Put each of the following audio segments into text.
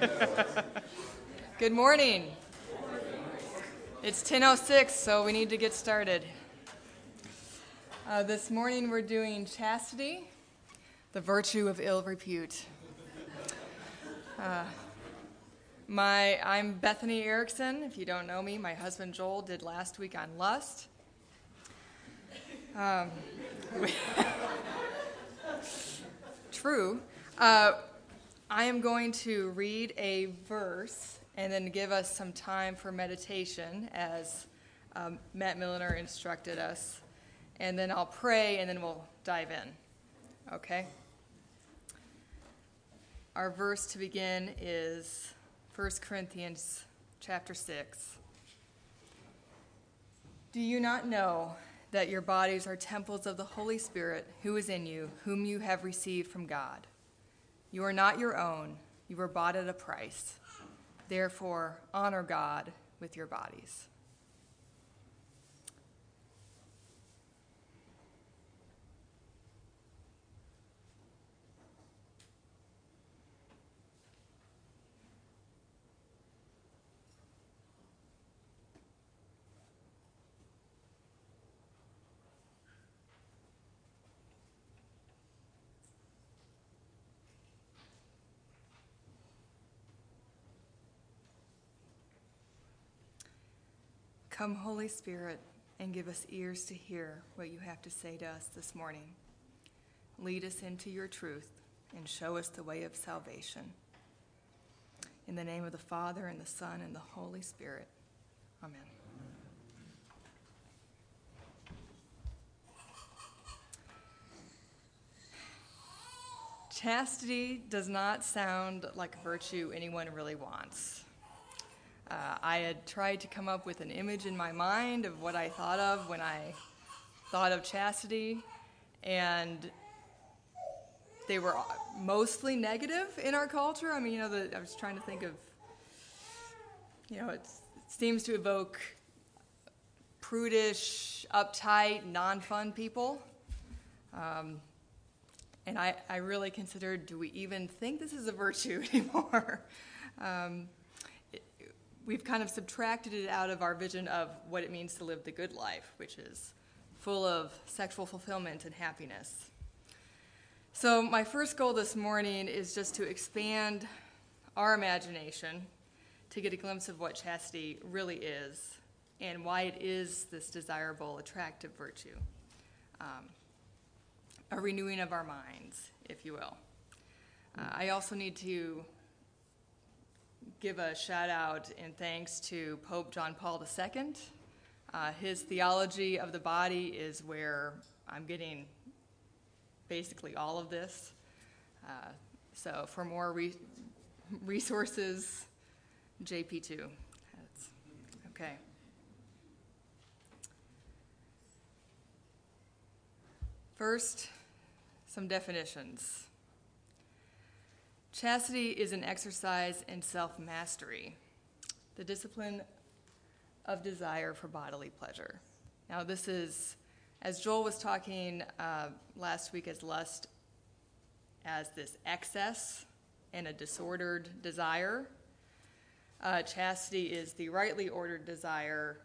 Good morning. It's 10:06, so we need to get started. Uh, this morning we're doing chastity, the virtue of ill repute. Uh, my, I'm Bethany Erickson. If you don't know me, my husband Joel did last week on lust. Um, true. Uh, I am going to read a verse and then give us some time for meditation as um, Matt Milliner instructed us. And then I'll pray and then we'll dive in. Okay? Our verse to begin is 1 Corinthians chapter 6. Do you not know that your bodies are temples of the Holy Spirit who is in you, whom you have received from God? You are not your own, you were bought at a price. Therefore, honor God with your bodies. Come, Holy Spirit, and give us ears to hear what you have to say to us this morning. Lead us into your truth and show us the way of salvation. In the name of the Father, and the Son, and the Holy Spirit. Amen. Chastity does not sound like a virtue anyone really wants. Uh, I had tried to come up with an image in my mind of what I thought of when I thought of chastity, and they were mostly negative in our culture. I mean, you know, the, I was trying to think of, you know, it seems to evoke prudish, uptight, non fun people. Um, and I, I really considered do we even think this is a virtue anymore? um, we've kind of subtracted it out of our vision of what it means to live the good life, which is full of sexual fulfillment and happiness. So, my first goal this morning is just to expand our imagination to get a glimpse of what chastity really is and why it is this desirable, attractive virtue. Um, a renewing of our minds, if you will. Uh, I also need to give a shout out and thanks to Pope John Paul II. Uh, his theology of the body is where I'm getting basically all of this. Uh, so for more re- resources, JP2. That's, okay. First, some definitions. Chastity is an exercise in self mastery, the discipline of desire for bodily pleasure. Now, this is, as Joel was talking uh, last week, as lust as this excess and a disordered desire. Uh, chastity is the rightly ordered desire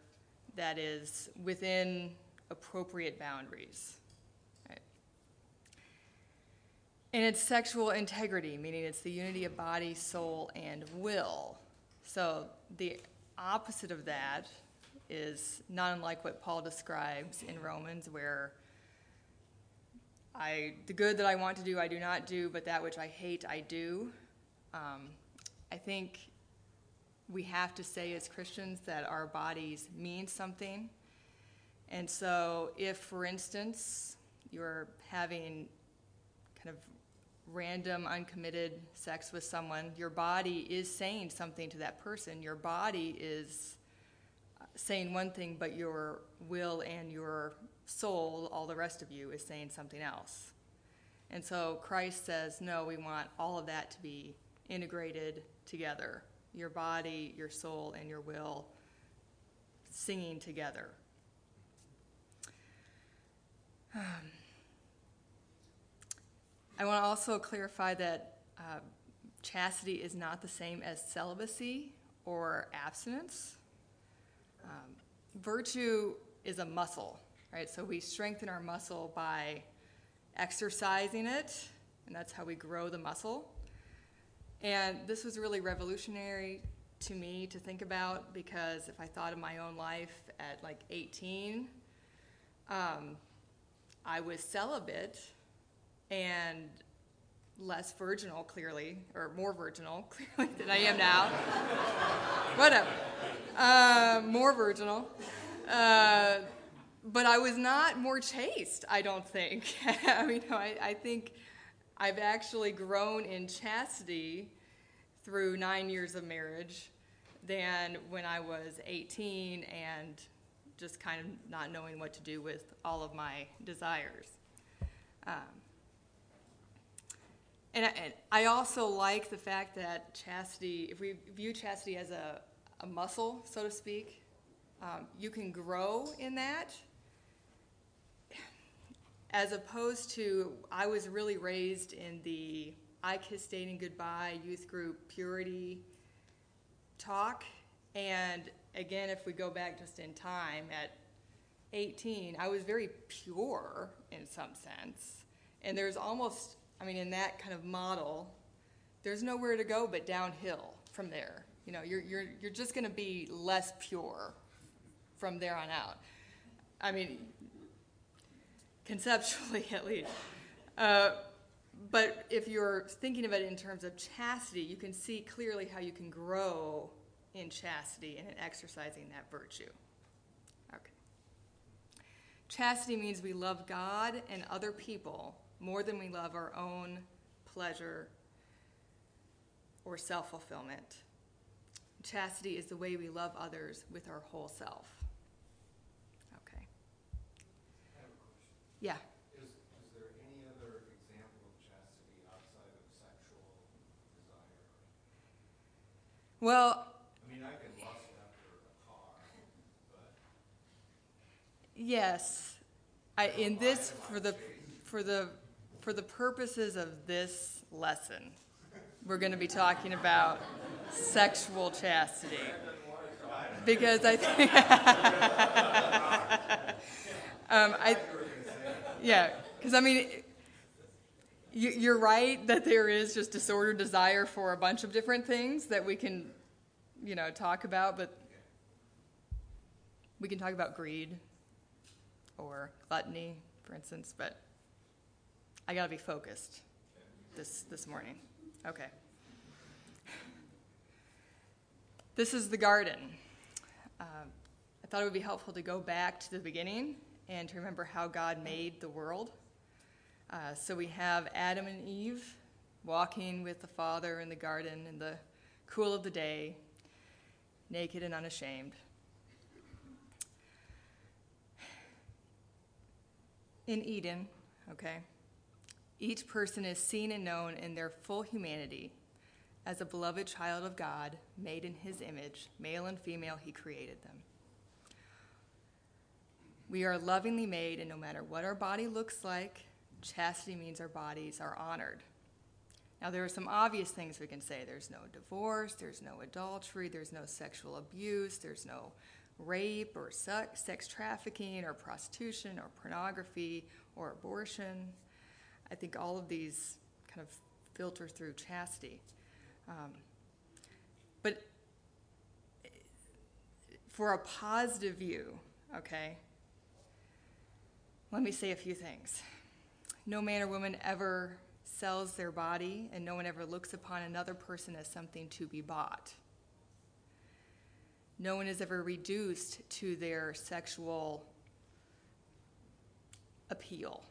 that is within appropriate boundaries. And it's sexual integrity, meaning it's the unity of body, soul, and will. So the opposite of that is not unlike what Paul describes in Romans, where I the good that I want to do I do not do, but that which I hate I do. Um, I think we have to say as Christians that our bodies mean something. And so, if, for instance, you're having kind of random, uncommitted sex with someone, your body is saying something to that person. Your body is saying one thing, but your will and your soul, all the rest of you, is saying something else. And so Christ says, no, we want all of that to be integrated together your body, your soul, and your will singing together. Um, I want to also clarify that uh, chastity is not the same as celibacy or abstinence. Um, virtue is a muscle, right? So we strengthen our muscle by exercising it, and that's how we grow the muscle. And this was really revolutionary to me to think about because if I thought of my own life at like 18, um, I was celibate and less virginal, clearly, or more virginal, clearly, than I am now. Whatever. Uh, more virginal. Uh, but I was not more chaste, I don't think. I mean, I, I think I've actually grown in chastity through nine years of marriage than when I was 18 and just kind of not knowing what to do with all of my desires. Um, and, I, and I also like the fact that chastity, if we view chastity as a, a muscle, so to speak, um, you can grow in that. As opposed to I was really raised in the I kiss dating goodbye youth group purity talk. And again if we go back just in time at 18 I was very pure in some sense. And there's almost I mean in that kind of model there's nowhere to go but downhill from there you know you're you're you're just going to be less pure from there on out I mean conceptually at least. Uh, but if you're thinking of it in terms of chastity, you can see clearly how you can grow in chastity and in exercising that virtue. Okay. Chastity means we love God and other people more than we love our own pleasure or self fulfillment. Chastity is the way we love others with our whole self. Okay. Yeah. Is, is there any other example of chastity outside of sexual desire? Well, I mean, I can lust after a car, but. Yes. I, in this, for the, for the, for the purposes of this lesson, we're going to be talking about sexual chastity. Because I think, um, I, yeah, because I mean, you, are right that there is just disordered desire for a bunch of different things that we can, you know, talk about, but we can talk about greed or gluttony, for instance, but I got to be focused this, this morning. Okay. This is the garden. Uh, I thought it would be helpful to go back to the beginning and to remember how God made the world. Uh, so we have Adam and Eve walking with the Father in the garden in the cool of the day, naked and unashamed. In Eden, okay, each person is seen and known in their full humanity as a beloved child of God, made in his image, male and female, he created them. We are lovingly made, and no matter what our body looks like, chastity means our bodies are honored. Now, there are some obvious things we can say. There's no divorce, there's no adultery, there's no sexual abuse, there's no rape or sex trafficking or prostitution or pornography or abortion. I think all of these kind of filter through chastity. Um, but for a positive view, okay, let me say a few things. No man or woman ever sells their body, and no one ever looks upon another person as something to be bought. No one is ever reduced to their sexual appeal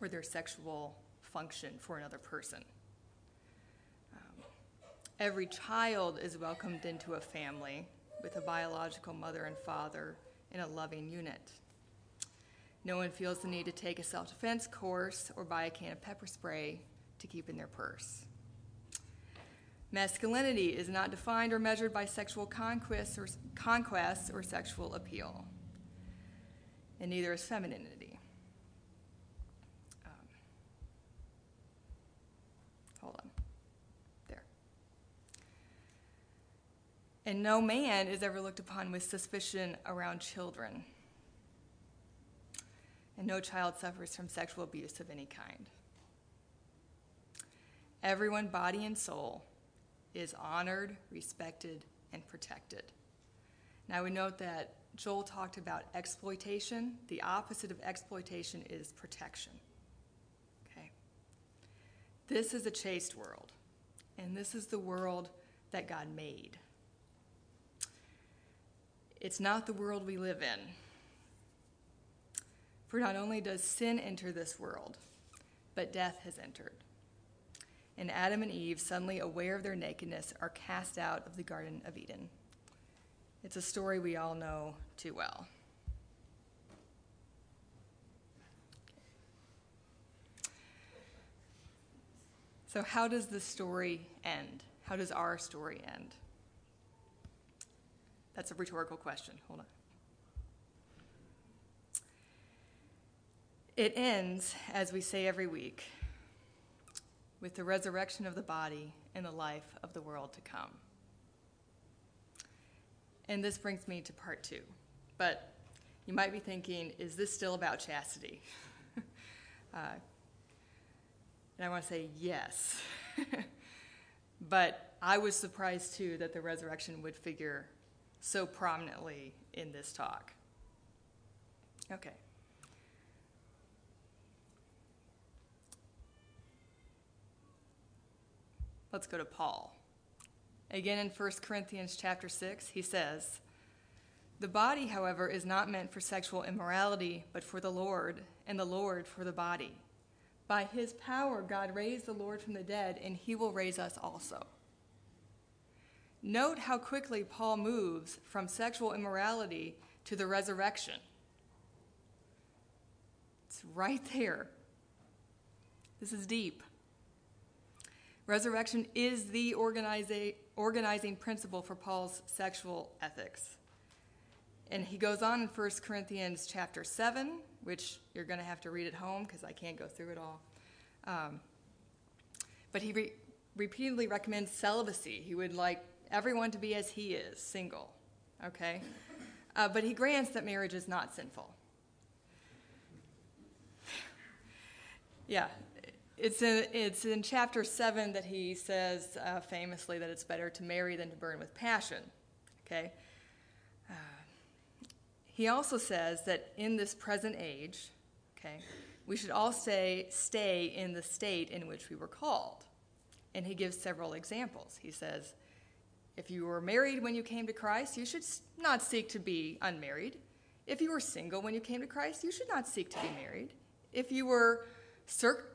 or their sexual function for another person. Um, every child is welcomed into a family with a biological mother and father in a loving unit. No one feels the need to take a self defense course or buy a can of pepper spray to keep in their purse. Masculinity is not defined or measured by sexual conquests or, conquests or sexual appeal, and neither is femininity. Um, hold on. And no man is ever looked upon with suspicion around children. And no child suffers from sexual abuse of any kind. Everyone, body and soul, is honored, respected, and protected. Now we note that Joel talked about exploitation. The opposite of exploitation is protection. Okay? This is a chaste world, and this is the world that God made. It's not the world we live in. For not only does sin enter this world, but death has entered. And Adam and Eve, suddenly aware of their nakedness, are cast out of the Garden of Eden. It's a story we all know too well. So, how does the story end? How does our story end? That's a rhetorical question. Hold on. It ends, as we say every week, with the resurrection of the body and the life of the world to come. And this brings me to part two. But you might be thinking, is this still about chastity? uh, and I want to say yes. but I was surprised too that the resurrection would figure so prominently in this talk. Okay. Let's go to Paul. Again in 1 Corinthians chapter 6, he says, The body, however, is not meant for sexual immorality, but for the Lord, and the Lord for the body. By his power, God raised the Lord from the dead, and he will raise us also. Note how quickly Paul moves from sexual immorality to the resurrection. It's right there. This is deep. Resurrection is the organizing principle for Paul's sexual ethics. And he goes on in 1 Corinthians chapter 7, which you're going to have to read at home because I can't go through it all. Um, but he re- repeatedly recommends celibacy. He would like everyone to be as he is, single. Okay? Uh, but he grants that marriage is not sinful. yeah, it's in, it's in chapter 7 that he says uh, famously that it's better to marry than to burn with passion. Okay? Uh, he also says that in this present age, okay, we should all stay, stay in the state in which we were called. And he gives several examples. He says, if you were married when you came to Christ, you should not seek to be unmarried. If you were single when you came to Christ, you should not seek to be married. If you were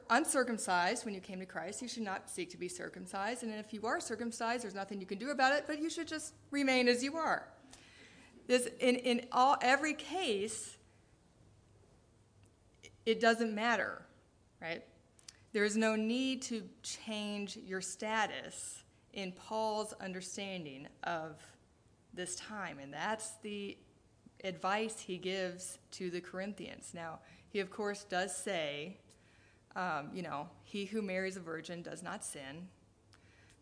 uncircumcised when you came to Christ, you should not seek to be circumcised. And if you are circumcised, there's nothing you can do about it, but you should just remain as you are. This, in, in all, every case, it doesn't matter, right? There is no need to change your status in Paul's understanding of this time. And that's the advice he gives to the Corinthians. Now, he, of course, does say um, you know, he who marries a virgin does not sin.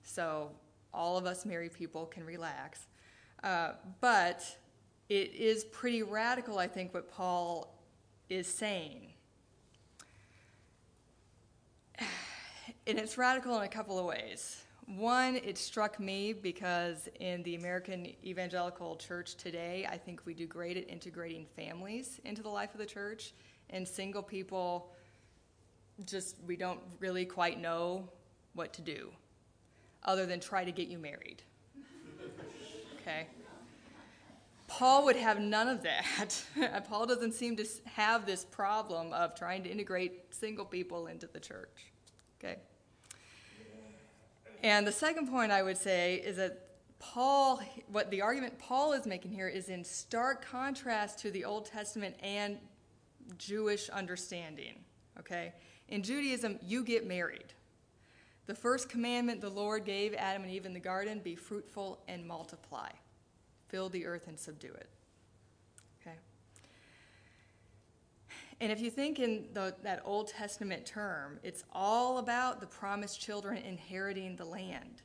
So all of us married people can relax. Uh, but it is pretty radical, I think, what Paul is saying. And it's radical in a couple of ways. One, it struck me because in the American evangelical church today, I think we do great at integrating families into the life of the church, and single people just we don't really quite know what to do other than try to get you married. Okay? Paul would have none of that. Paul doesn't seem to have this problem of trying to integrate single people into the church. Okay? And the second point I would say is that Paul, what the argument Paul is making here is in stark contrast to the Old Testament and Jewish understanding. Okay? In Judaism, you get married. The first commandment the Lord gave Adam and Eve in the garden be fruitful and multiply, fill the earth and subdue it. Okay? And if you think in the, that Old Testament term, it's all about the promised children inheriting the land.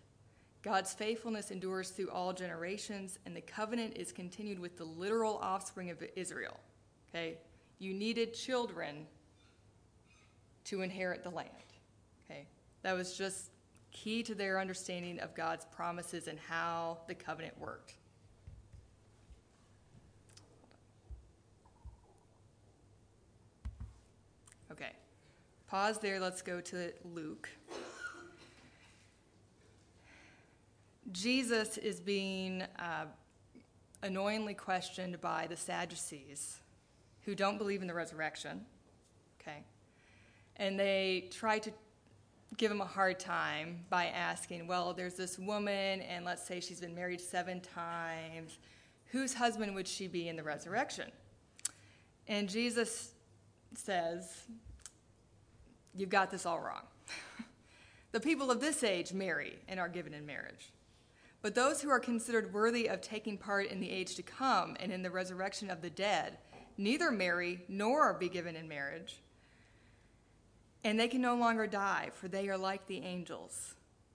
God's faithfulness endures through all generations, and the covenant is continued with the literal offspring of Israel. Okay? You needed children to inherit the land. Okay? That was just key to their understanding of God's promises and how the covenant worked. Okay. Pause there. Let's go to Luke. Jesus is being uh, annoyingly questioned by the Sadducees who don't believe in the resurrection. Okay. And they try to give him a hard time by asking, well, there's this woman, and let's say she's been married seven times. Whose husband would she be in the resurrection? And Jesus says, You've got this all wrong. the people of this age marry and are given in marriage. But those who are considered worthy of taking part in the age to come and in the resurrection of the dead neither marry nor be given in marriage. And they can no longer die, for they are like the angels.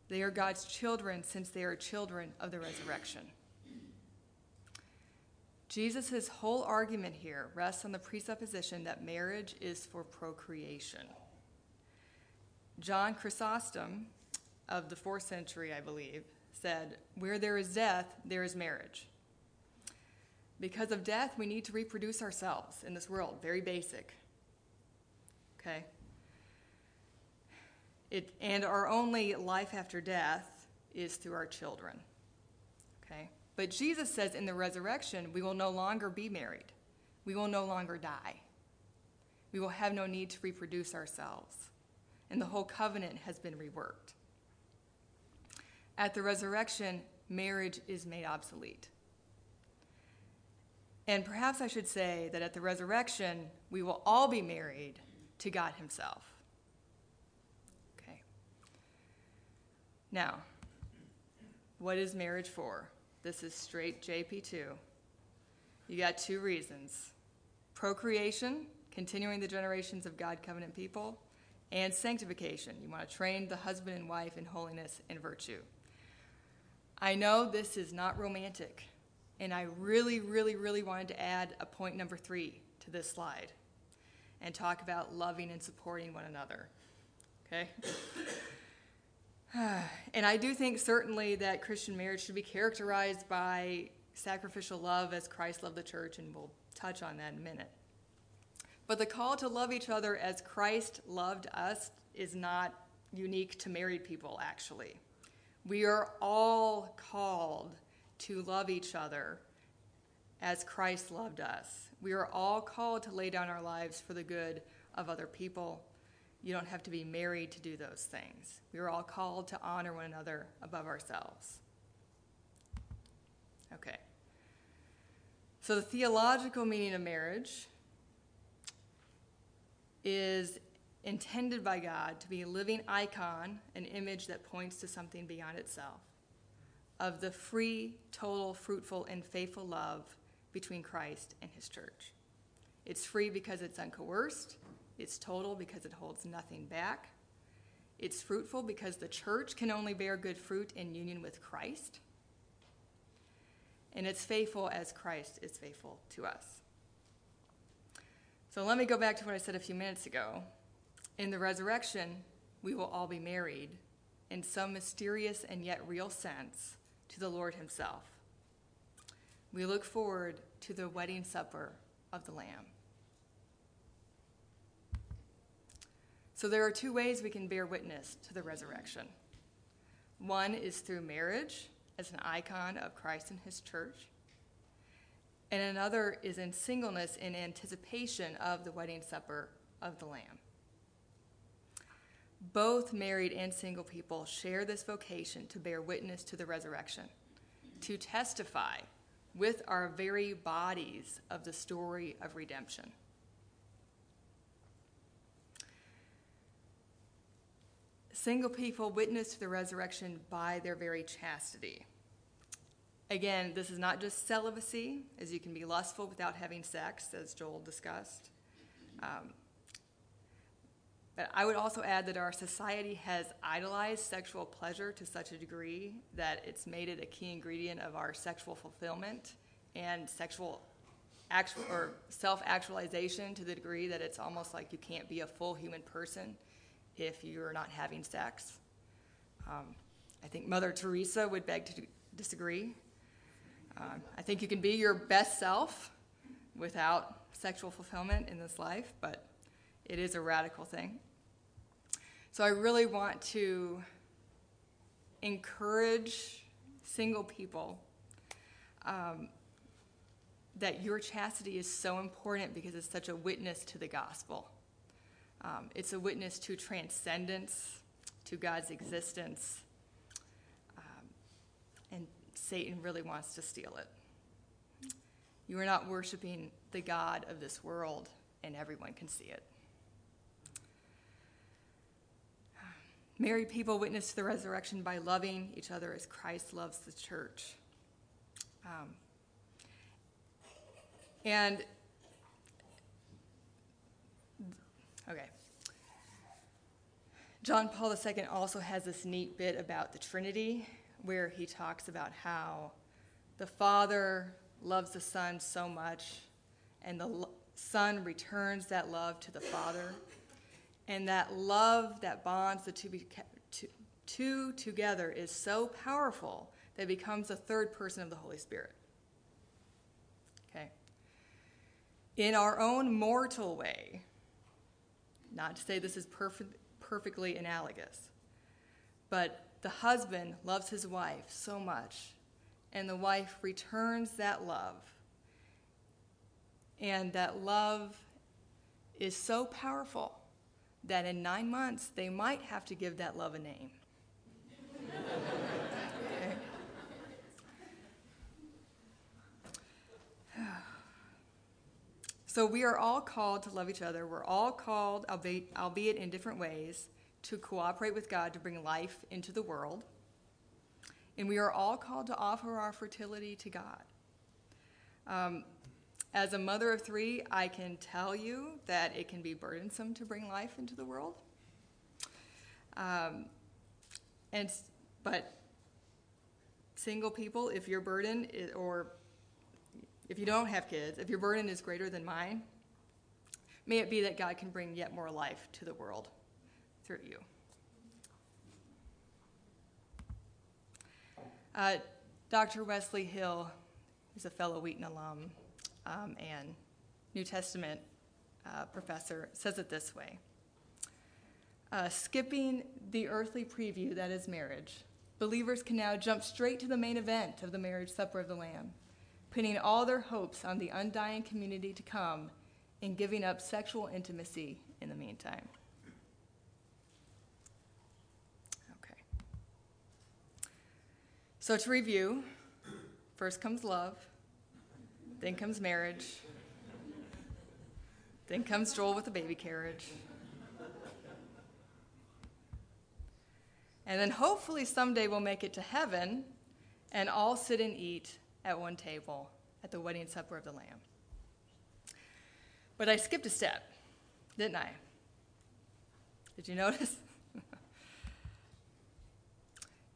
They are God's children since they are children of the resurrection. Jesus' whole argument here rests on the presupposition that marriage is for procreation. John Chrysostom of the fourth century, I believe, said, Where there is death, there is marriage. Because of death, we need to reproduce ourselves in this world. Very basic. Okay? It, and our only life after death is through our children. Okay? But Jesus says in the resurrection, we will no longer be married. We will no longer die. We will have no need to reproduce ourselves and the whole covenant has been reworked. At the resurrection, marriage is made obsolete. And perhaps I should say that at the resurrection, we will all be married to God Himself. Okay. Now, what is marriage for? This is straight JP2. You got two reasons procreation, continuing the generations of God covenant people, and sanctification. You want to train the husband and wife in holiness and virtue. I know this is not romantic, and I really, really, really wanted to add a point number three to this slide and talk about loving and supporting one another. Okay? and I do think certainly that Christian marriage should be characterized by sacrificial love as Christ loved the church, and we'll touch on that in a minute. But the call to love each other as Christ loved us is not unique to married people, actually. We are all called to love each other as Christ loved us. We are all called to lay down our lives for the good of other people. You don't have to be married to do those things. We are all called to honor one another above ourselves. Okay. So, the theological meaning of marriage is intended by God to be a living icon, an image that points to something beyond itself, of the free, total, fruitful, and faithful love between Christ and his church. It's free because it's uncoerced, it's total because it holds nothing back, it's fruitful because the church can only bear good fruit in union with Christ, and it's faithful as Christ is faithful to us. So let me go back to what I said a few minutes ago. In the resurrection, we will all be married in some mysterious and yet real sense to the Lord Himself. We look forward to the wedding supper of the Lamb. So there are two ways we can bear witness to the resurrection. One is through marriage as an icon of Christ and His church and another is in singleness in anticipation of the wedding supper of the Lamb. Both married and single people share this vocation to bear witness to the resurrection, to testify with our very bodies of the story of redemption. Single people witness to the resurrection by their very chastity. Again, this is not just celibacy, as you can be lustful without having sex, as Joel discussed. Um, but I would also add that our society has idolized sexual pleasure to such a degree that it's made it a key ingredient of our sexual fulfillment and sexual actual or self-actualization to the degree that it's almost like you can't be a full human person if you're not having sex. Um, I think Mother Teresa would beg to disagree. Um, I think you can be your best self without sexual fulfillment in this life, but it is a radical thing. So I really want to encourage single people um, that your chastity is so important because it's such a witness to the gospel. Um, it's a witness to transcendence, to God's existence, Satan really wants to steal it. You are not worshiping the God of this world, and everyone can see it. Married people witness the resurrection by loving each other as Christ loves the church. Um, and, okay. John Paul II also has this neat bit about the Trinity where he talks about how the Father loves the Son so much, and the Son returns that love to the Father. And that love that bonds the two, together is so powerful that it becomes a third person of the Holy Spirit. Okay? In our own mortal way, not to say this is perfect, perfectly analogous, but the husband loves his wife so much, and the wife returns that love. And that love is so powerful that in nine months they might have to give that love a name. okay. So we are all called to love each other. We're all called, albeit, albeit in different ways, to cooperate with God to bring life into the world. And we are all called to offer our fertility to God. Um, as a mother of three, I can tell you that it can be burdensome to bring life into the world. Um, and but single people, if your burden is, or if you don't have kids, if your burden is greater than mine, may it be that God can bring yet more life to the world through you. Uh, Dr. Wesley Hill is a fellow Wheaton alum um, and New Testament uh, professor, says it this way uh, Skipping the earthly preview that is marriage, believers can now jump straight to the main event of the marriage supper of the Lamb, putting all their hopes on the undying community to come and giving up sexual intimacy in the meantime. Okay. So to review, first comes love. Then comes marriage. Then comes Joel with a baby carriage. And then hopefully someday we'll make it to heaven and all sit and eat at one table at the wedding supper of the Lamb. But I skipped a step, didn't I? Did you notice?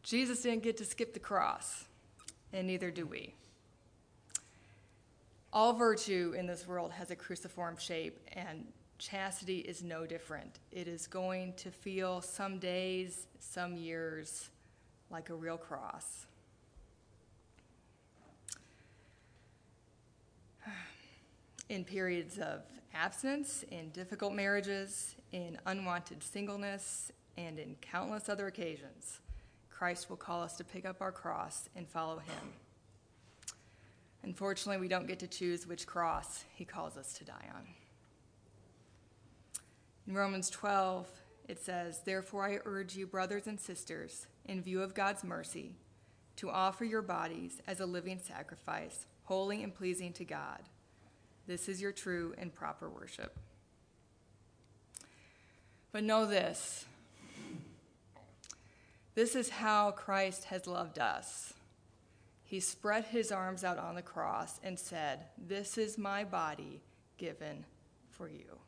Jesus didn't get to skip the cross, and neither do we. All virtue in this world has a cruciform shape, and chastity is no different. It is going to feel some days, some years, like a real cross. In periods of absence, in difficult marriages, in unwanted singleness, and in countless other occasions, Christ will call us to pick up our cross and follow him. Unfortunately, we don't get to choose which cross he calls us to die on. In Romans 12, it says, Therefore, I urge you, brothers and sisters, in view of God's mercy, to offer your bodies as a living sacrifice, holy and pleasing to God. This is your true and proper worship. But know this this is how Christ has loved us he spread his arms out on the cross and said, This is my body given for you.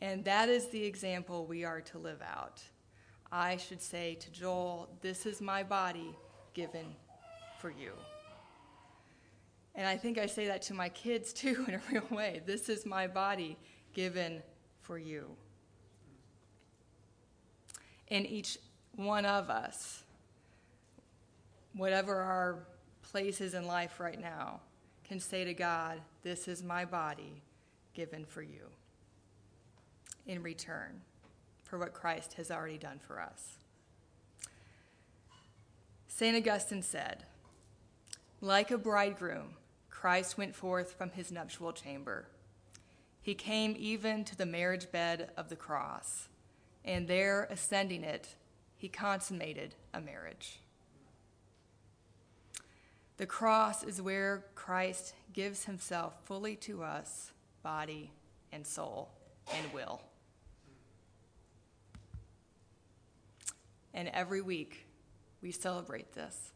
And that is the example we are to live out. I should say to Joel, This is my body given for you. And I think I say that to my kids too in a real way. This is my body given for you. And each one of us, whatever our place is in life right now, can say to God, This is my body given for you in return for what Christ has already done for us. St. Augustine said, Like a bridegroom, Christ went forth from his nuptial chamber. He came even to the marriage bed of the cross, and there, ascending it, he consummated a marriage. The cross is where Christ gives himself fully to us, body and soul and will. And every week we celebrate this.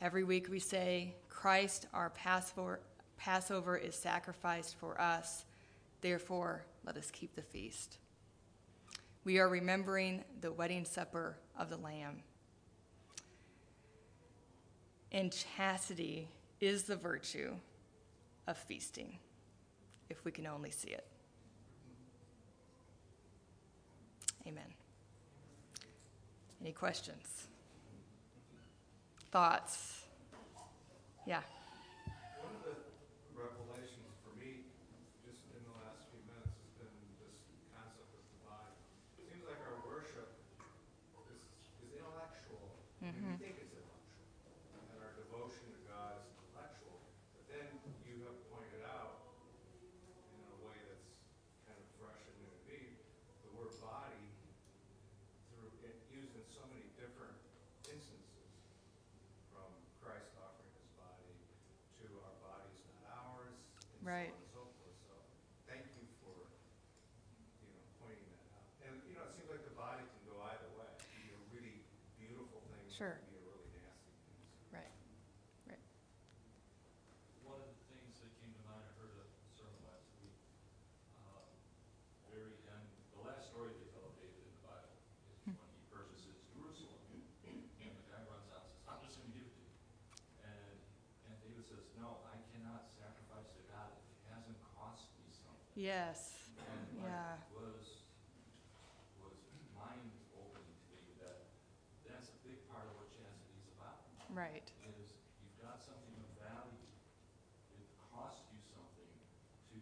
Every week we say, Christ, our Passover, is sacrificed for us, therefore let us keep the feast. We are remembering the wedding supper of the Lamb. And chastity is the virtue of feasting, if we can only see it. Amen. Any questions? Thoughts? Yeah. One of the revelations for me, just in the last few minutes, has been this concept of the body. It seems like our worship is, is intellectual. I mean, We think it's intellectual, and our devotion to God is intellectual. But then you have pointed out, in a way that's kind of fresh and new to me, the word body through, it used in so many different instances, from Christ offering his body to our bodies not ours, and Right. so on and so forth. So, thank you for, you know, pointing that out. And, you know, it seems like the body can go either way. It can be a really beautiful thing, or it Sure. can be a really nasty thing. Right. One of the things that came to mind, I heard a sermon last week, uh, very end, the last story they tell of David in the Bible is when he purchases Jerusalem. And the guy runs out and says, I'm just gonna give it to you. And, and David says, no, I cannot sacrifice to God if it hasn't cost me something. Yes. And Yeah. like was, was mind opening to me that that's a big part of what chastity is about Right. is you've got something of value. It costs you something to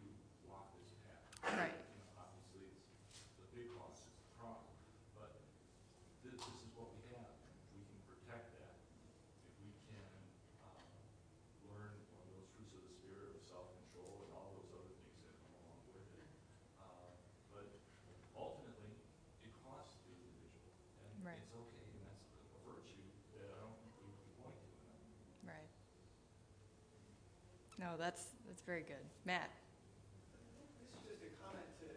walk this path. Right. You know, obviously, it's, the big cost is the cross, but this, this is what we have. We can protect that. If we can, um, learn one of those fruits of the spirit of self-control and all those other things that come along with it. Uh, But ultimately, it costs the individual. Right. And it's okay, and that's a virtue that I don't think we can point to enough. Right. No, that's that's very good. Matt. This is just a comment to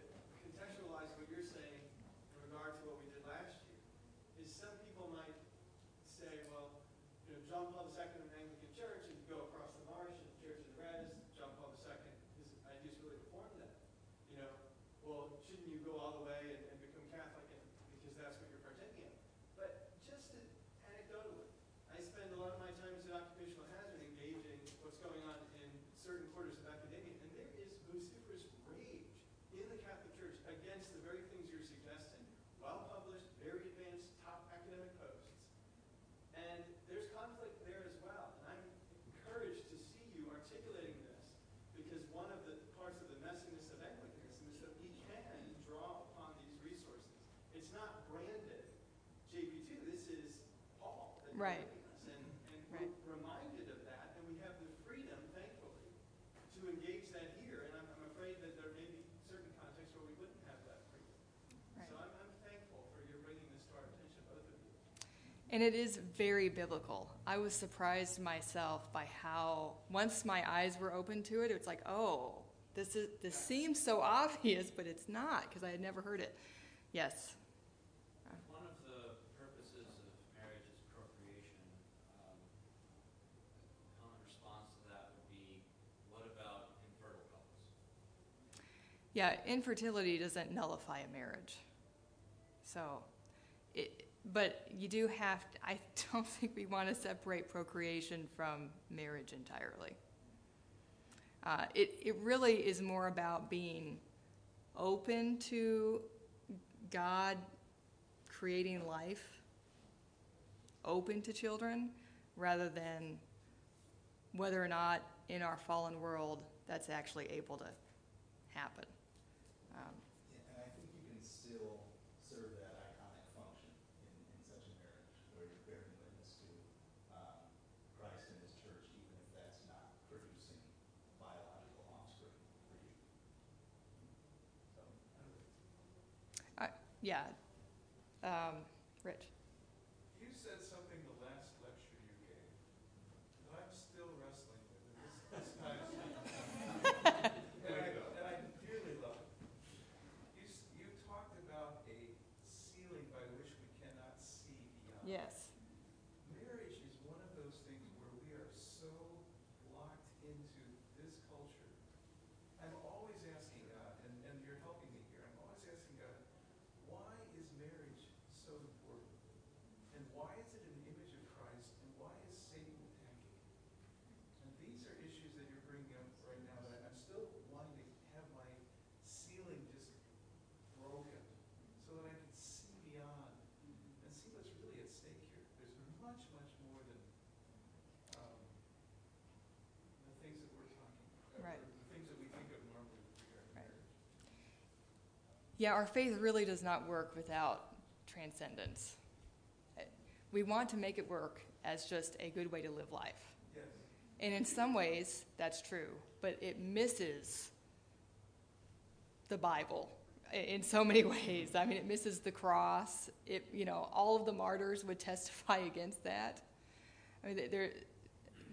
contextualize what you're saying in regard to what we did last year. Is some people might say, well, you know, John Paul II of Anglican Church, and you go across the marsh, and the Church of the Res, John Paul II, his ideas really reformed that. You know, well, shouldn't you go all the way and, and become Catholic and, because that's what you're partaking in? But just to- anecdotally, I spend a lot of my time as an occupational hazard engaging what's going on in certain quarters of academia, and there is vociferous rage in the Catholic Church against the very things you're suggesting. Well-published, very advanced, top academic posts. And there's conflict there as well. And I'm encouraged to see you articulating this, because one of the parts of the messiness of Anglicanism is that we can draw upon these resources. It's not branded JP2, this is Paul that you're Right. giving us. And, and Right. we're reminded of that, and we have the freedom, thankfully, to engage that here. And I'm, I'm afraid that there may be certain contexts where we wouldn't have that freedom. Right. So I'm, I'm thankful for your bringing this to our attention, both of you. And it is very biblical. I was surprised myself by how once my eyes were open to it, it's like, oh, this is this seems so obvious, but it's not because I had never heard it. Yes. One of the purposes of marriage is procreation. Um, Common response to that would be, what about infertile couples? Yeah, infertility doesn't nullify a marriage. So, it, but you do have, to, I don't think we want to separate procreation from marriage entirely. Uh, it, it really is more about being open to God creating life, open to children, rather than whether or not in our fallen world that's actually able to happen. Um, Yeah, and I think you can still serve that iconic function in, in such a marriage, where you're bearing witness to, um, Christ and his church, even if that's not producing biological offspring for you. So, yeah. Um, Rich? You said something the last lecture you gave that I'm still wrestling with, and this, this time. And I, and I dearly love it. You, s- you talked about a ceiling by which we cannot see beyond. Yes. Marriage is one of those things where we are so locked into this culture. I'm always asking God, and, and you're helping me here, I'm always asking God, why is marriage so important? And why is it an image of Christ, and why is Satan attacking it? And these are issues that you're bringing up right now, that I'm still wanting to have my ceiling just broken, so that I can see beyond and see what's really at stake here. There's much, much more than um, the things that we're talking about. Right. The things that we think of normally regarding Right. marriage. Yeah, our faith really does not work without transcendence. We want to make it work as just a good way to live life. Yes. And in some ways, that's true, but it misses the Bible in so many ways. I mean, it misses the cross. It, you know, all of the martyrs would testify against that. I mean, there,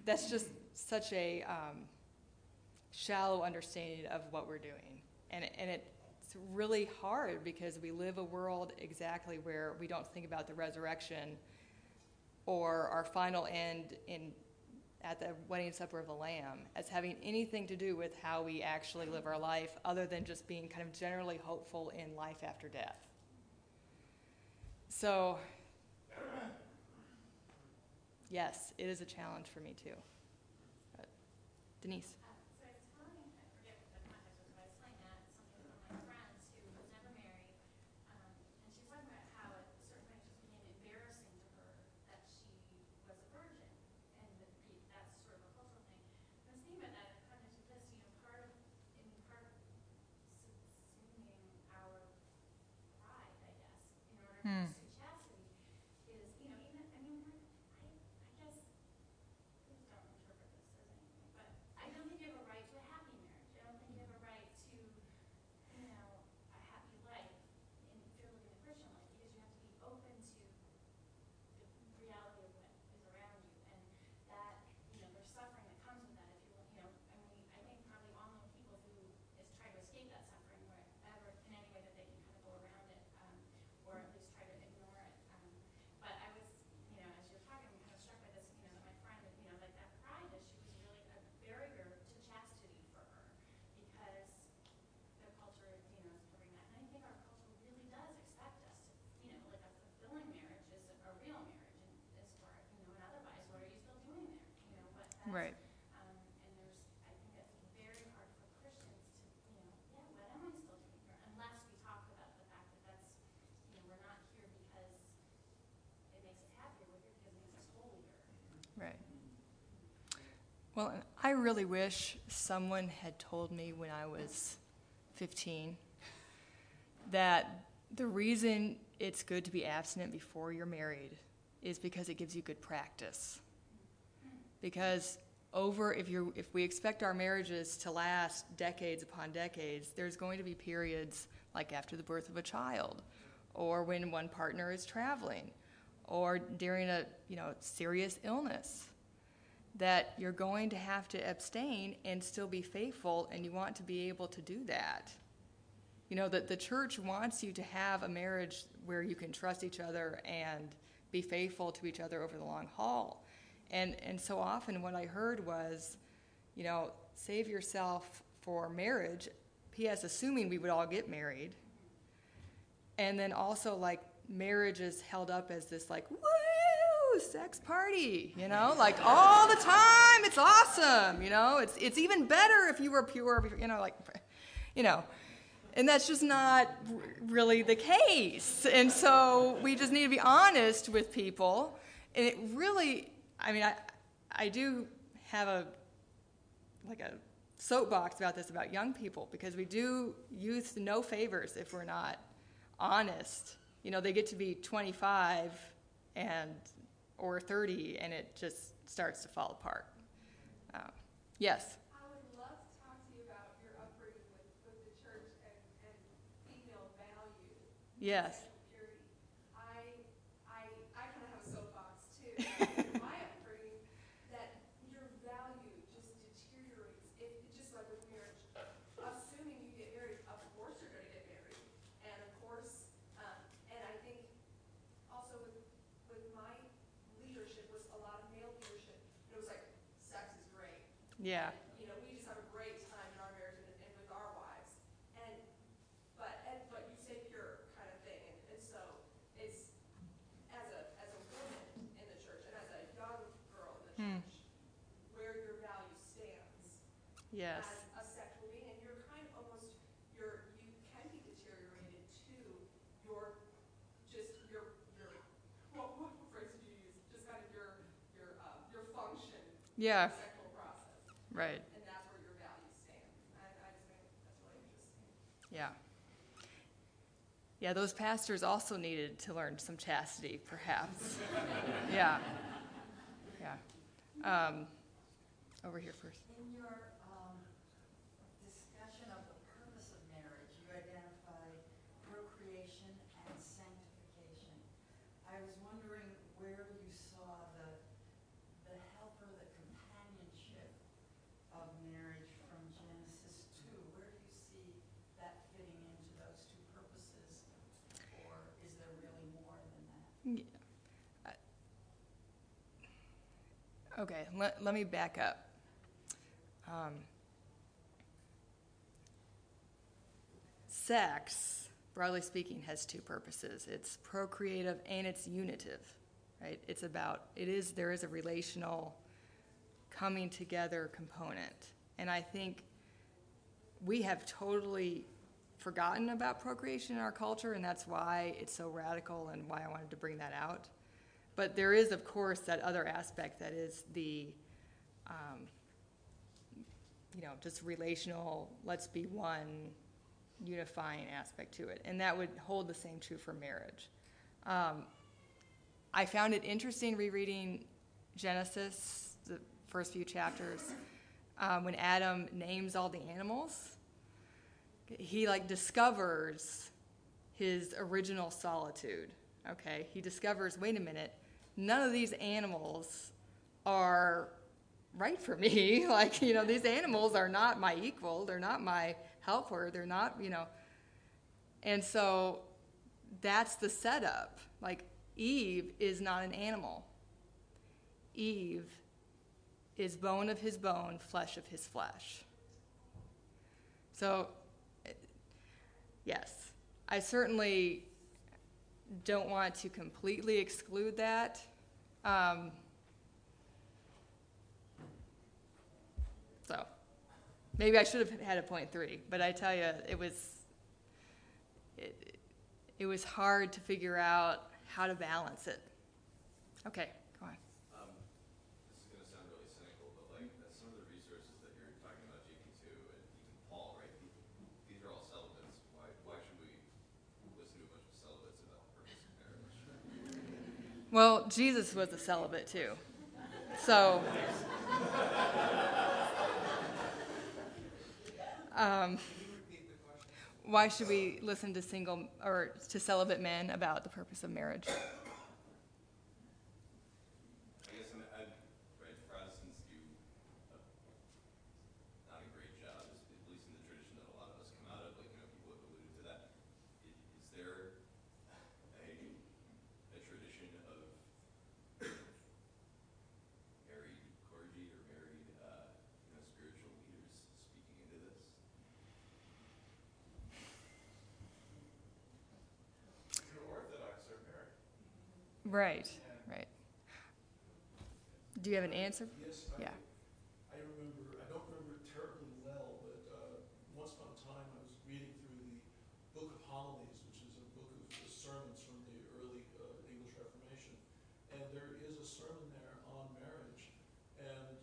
that's just such a um, shallow understanding of what we're doing, and and it's really hard because we live a world exactly where we don't think about the resurrection or our final end in at the wedding supper of the Lamb as having anything to do with how we actually live our life, other than just being kind of generally hopeful in life after death. So, yes, it is a challenge for me too. Denise. Uh, So I was telling, I forget what the context was, but I was telling that, something from my friends who was never married, um, and she was talking about how at a certain point it just became embarrassing to her that she was a virgin, and that be, that's sort of a cultural thing. And I was thinking about that in context of this, you know, part of, in part of subsuming our pride, I guess, in order to Hmm. pursue chastity, is, you know, even, I mean, we're- I, I guess, please don't interpret this as anything, but I don't think you have a right to a happy marriage. I don't think you have a right to, you know, a happy life in, if you're living a Christian life, because you have to be open to the reality of what is around you, and that, you know, there's suffering that comes with that if you, you know, and we, I think probably all know people who is try to escape that suffering wherever, in any way that they can kind of go around it, um, or at least try to ignore it. Um, but I was, you know, as you're talking, I'm kind of struck by this, you know, that my friend, you know, like that pride issue was really a barrier to chastity for her because the culture, you know, is covering that. And I think our culture really does expect us to, you know, like a fulfilling marriage is a real marriage and as far, you know, and otherwise, what are you still doing there? You Right. um, and there's, I think that's very hard for Christians to, you know, yeah, what am I still doing here? Unless we talk about the fact that that's, you know, we're not here because it makes us happier, we're here because it makes us holier. Right. Well, and I really wish someone had told me when I was 15 that the reason it's good to be abstinent before you're married is because it gives you good practice. Because over if you if we expect our marriages to last decades upon decades, there's going to be periods like after the birth of a child or when one partner is traveling or during a, you know, serious illness that you're going to have to abstain and still be faithful and you want to be able to do that. You know, that the church wants you to have a marriage where you can trust each other and be faithful to each other over the long haul. And and so often what I heard was, you know, save yourself for marriage P.S. assuming we would all get married. And then also, like, marriage is held up as this, like, woo, sex party, you know, like all the time. It's awesome, you know. It's it's even better if you were pure, you know, like, you know. And that's just not really the case. And so we just need to be honest with people. And it really, I mean, I I do have a like a soapbox about this about young people because we do youth no favors if we're not honest. You know, they get to be 25 and or 30 and it just starts to fall apart. Um, yes. I would love to talk to you about your upbringing with, with the church and, and female value. Yes. I, I, I kind of have a soapbox too. My upbringing, that your value just deteriorates. It, it just like with marriage. Assuming you get married, of course you're going to get married, and of course, um, and I think also with with my leadership was a lot of male leadership. It was like sex is great. Yeah. You know, we just have a great time in our marriage and, and with our wives. And, but, and, but you stay pure kind of thing. And, and so it's, as a, as a woman in the church and as a young girl in the Hmm. church, where your value stands Yes. as a sexual being. And you're kind of almost, you're, you can be deteriorated to your, just your, your, what, what phrase did you use? Just kind of your, your, uh, your function. Yeah. Right. and that's where your values stand. I, I just think that's really interesting. Yeah. Yeah, those pastors also needed to learn some chastity, perhaps. yeah. Yeah. Um, over here first. In your um, discussion of the purpose of marriage, you identified procreation and sanctification. I was wondering where you saw the, the helper, the companionship of marriage from Genesis 2. Where do you see that fitting into those two purposes? Or is there really more than that? Okay, let, let me back up. Um, sex, broadly speaking, has two purposes it's procreative and it's unitive, right? It's about, it is, there is a relational coming together component. And I think we have totally forgotten about procreation in our culture, and that's why it's so radical and why I wanted to bring that out. But there is, of course, that other aspect that is the, um, you know, just relational, let's be one, unifying aspect to it. And that would hold the same true for marriage. Um, I found it interesting rereading Genesis, the first few chapters, um, when Adam names all the animals. He like discovers his original solitude. Okay, he discovers, wait a minute, none of these animals are right for me. like, you know, these animals are not my equal, they're not my helper, they're not, you know. And so that's the setup. Like, Eve is not an animal. Eve is bone of his bone, flesh of his flesh. So, eh, yes, I certainly don't want to completely exclude that. Um, so, maybe I should have had a point three, but I tell you, it was it, it was hard to figure out how to balance it. Okay, go on. Um, this is gonna sound really cynical, but like, uh, some of the resources that you're talking about, JP two, and even Paul, right? the- These are all celibates. Why, why should we listen to a bunch of celibates about the purpose of marriage? Well, Jesus was a celibate too. So, um, why should we listen to single or to celibate men about the purpose of marriage? I guess, I'm, I, right, Protestants do a, not a great job, at at least in the tradition that a lot of us come out of, like, you know, people have alluded to that. I- Is there a, a tradition of married clergy or married, uh, you know, spiritual leaders speaking into this? Right, right. Do you have an answer? Yes, Yeah. I, I remember, I don't remember it terribly well, but, uh, once upon a time, I was reading through the Book of Homilies, which is a book of sermons from the early, uh, English Reformation. And there is a sermon there on marriage, and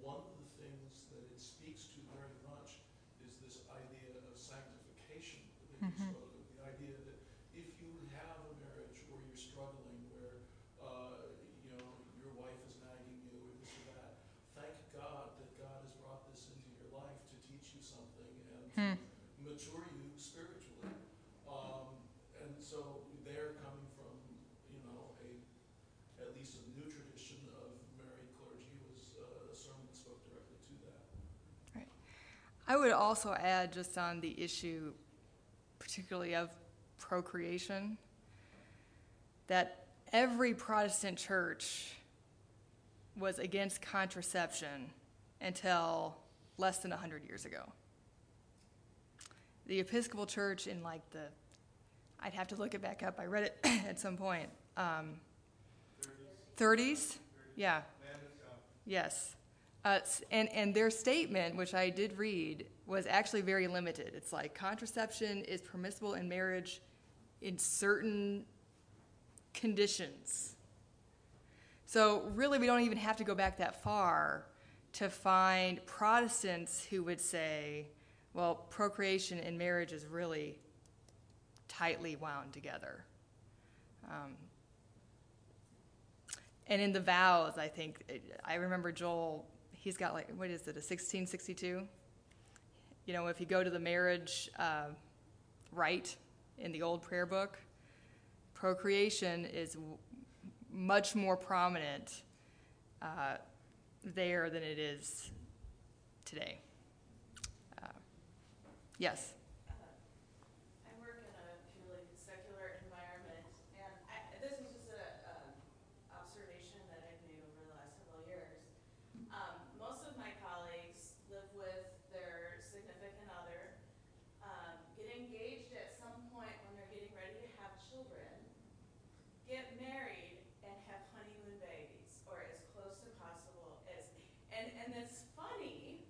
one of the things that it speaks to very much is this idea of sanctification that you Mhm. spoke of, the idea that if you have a marriage where you're struggling, where, uh, you know, your wife is nagging you or this or that, thank God that God has brought this into your life to teach you something and Hmm. to mature you spiritually. Um, and so they're coming from, you know, a, at least a new tradition of married clergy was uh, a sermon that spoke directly to that. I would also add, just on the issue, particularly of procreation, that every Protestant church was against contraception until less than 100 years ago. The Episcopal Church in like the, I'd have to look it back up, I read it at some point. Um, 30s? Yeah. Yes. Uh, and, and their statement, which I did read, was actually very limited. It's like contraception is permissible in marriage in certain conditions. So, really, we don't even have to go back that far to find Protestants who would say, well, procreation in marriage is really tightly wound together. Um, and in the vows, I think, I remember Joel, he's got like, what is it, a 1662? You know, if you go to the marriage uh, rite in the old prayer book, procreation is w- much more prominent uh, there than it is today. Uh, yes. I work in a purely secular environment, and I, this is just a, um, observation that I've made over the last several years. Um, most of my colleagues live with their significant other, um, get engaged at some point when they're getting ready to have children, get married, and have honeymoon babies, or as close to possible as, and, and it's funny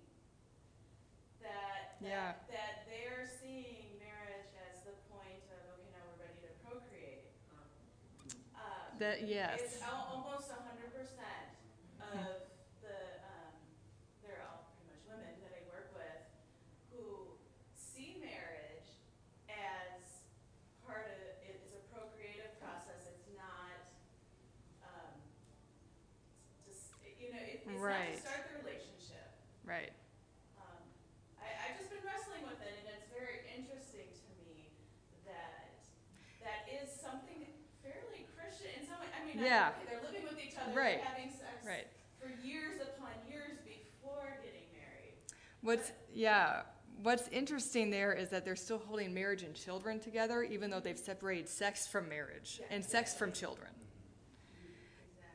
that, Yeah. that, that they're seeing marriage as the point of, okay, now we're ready to procreate. Um, That, yes. It's al- almost a hundred percent of the, um, they're all pretty much women that I work with who see marriage as part of, it's a procreative process, it's not, um, just, you know, it, it's not Right. to start the relationship. Right. Um, I, I've just been wrestling with it, and it's very interesting to me that that is something fairly Christian in some way. I mean, I- Yeah. they're living with each other, Right. having sex Right. for years upon years before getting married. What's yeah, what's interesting there is that they're still holding marriage and children together, even though they've separated sex from marriage and sex from children.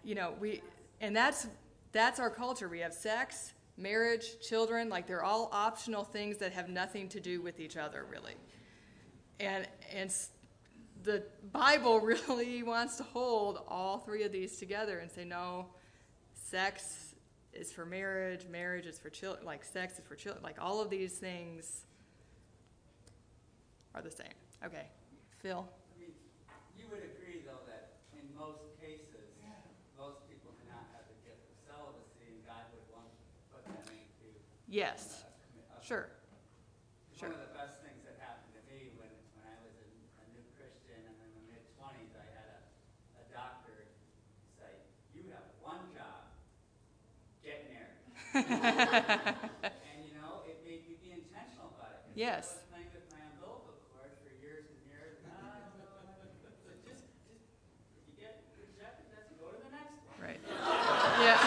You know, we and that's that's our culture. We have sex, marriage, children, like they're all optional things that have nothing to do with each other, really. And and the Bible really wants to hold all three of these together and say no, sex is for marriage, marriage is for children, like sex is for children, like all of these things are the same. Okay, Phil. I mean, you would agree, though, that in most cases, most people do not have the gift of celibacy, and God would want to put them into. Yes, commi- a- sure. Sure. One of the best things that happened to me when, when I was a, a new Christian and in the mid-twenties, I had a, a doctor say, you have one job, get married. And, you know, it made me be intentional about it. 'cause Yes. I was playing with my umbilical cord for years and years, and I oh, don't so just, just, if you get rejected, that's, go to the next one. Right. Yeah.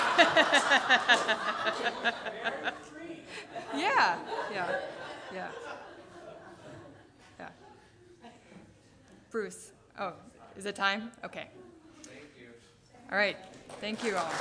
Yeah. Yeah. Yeah. Yeah. Bruce. Oh, is it time? Okay. Thank you. All right. Thank you all.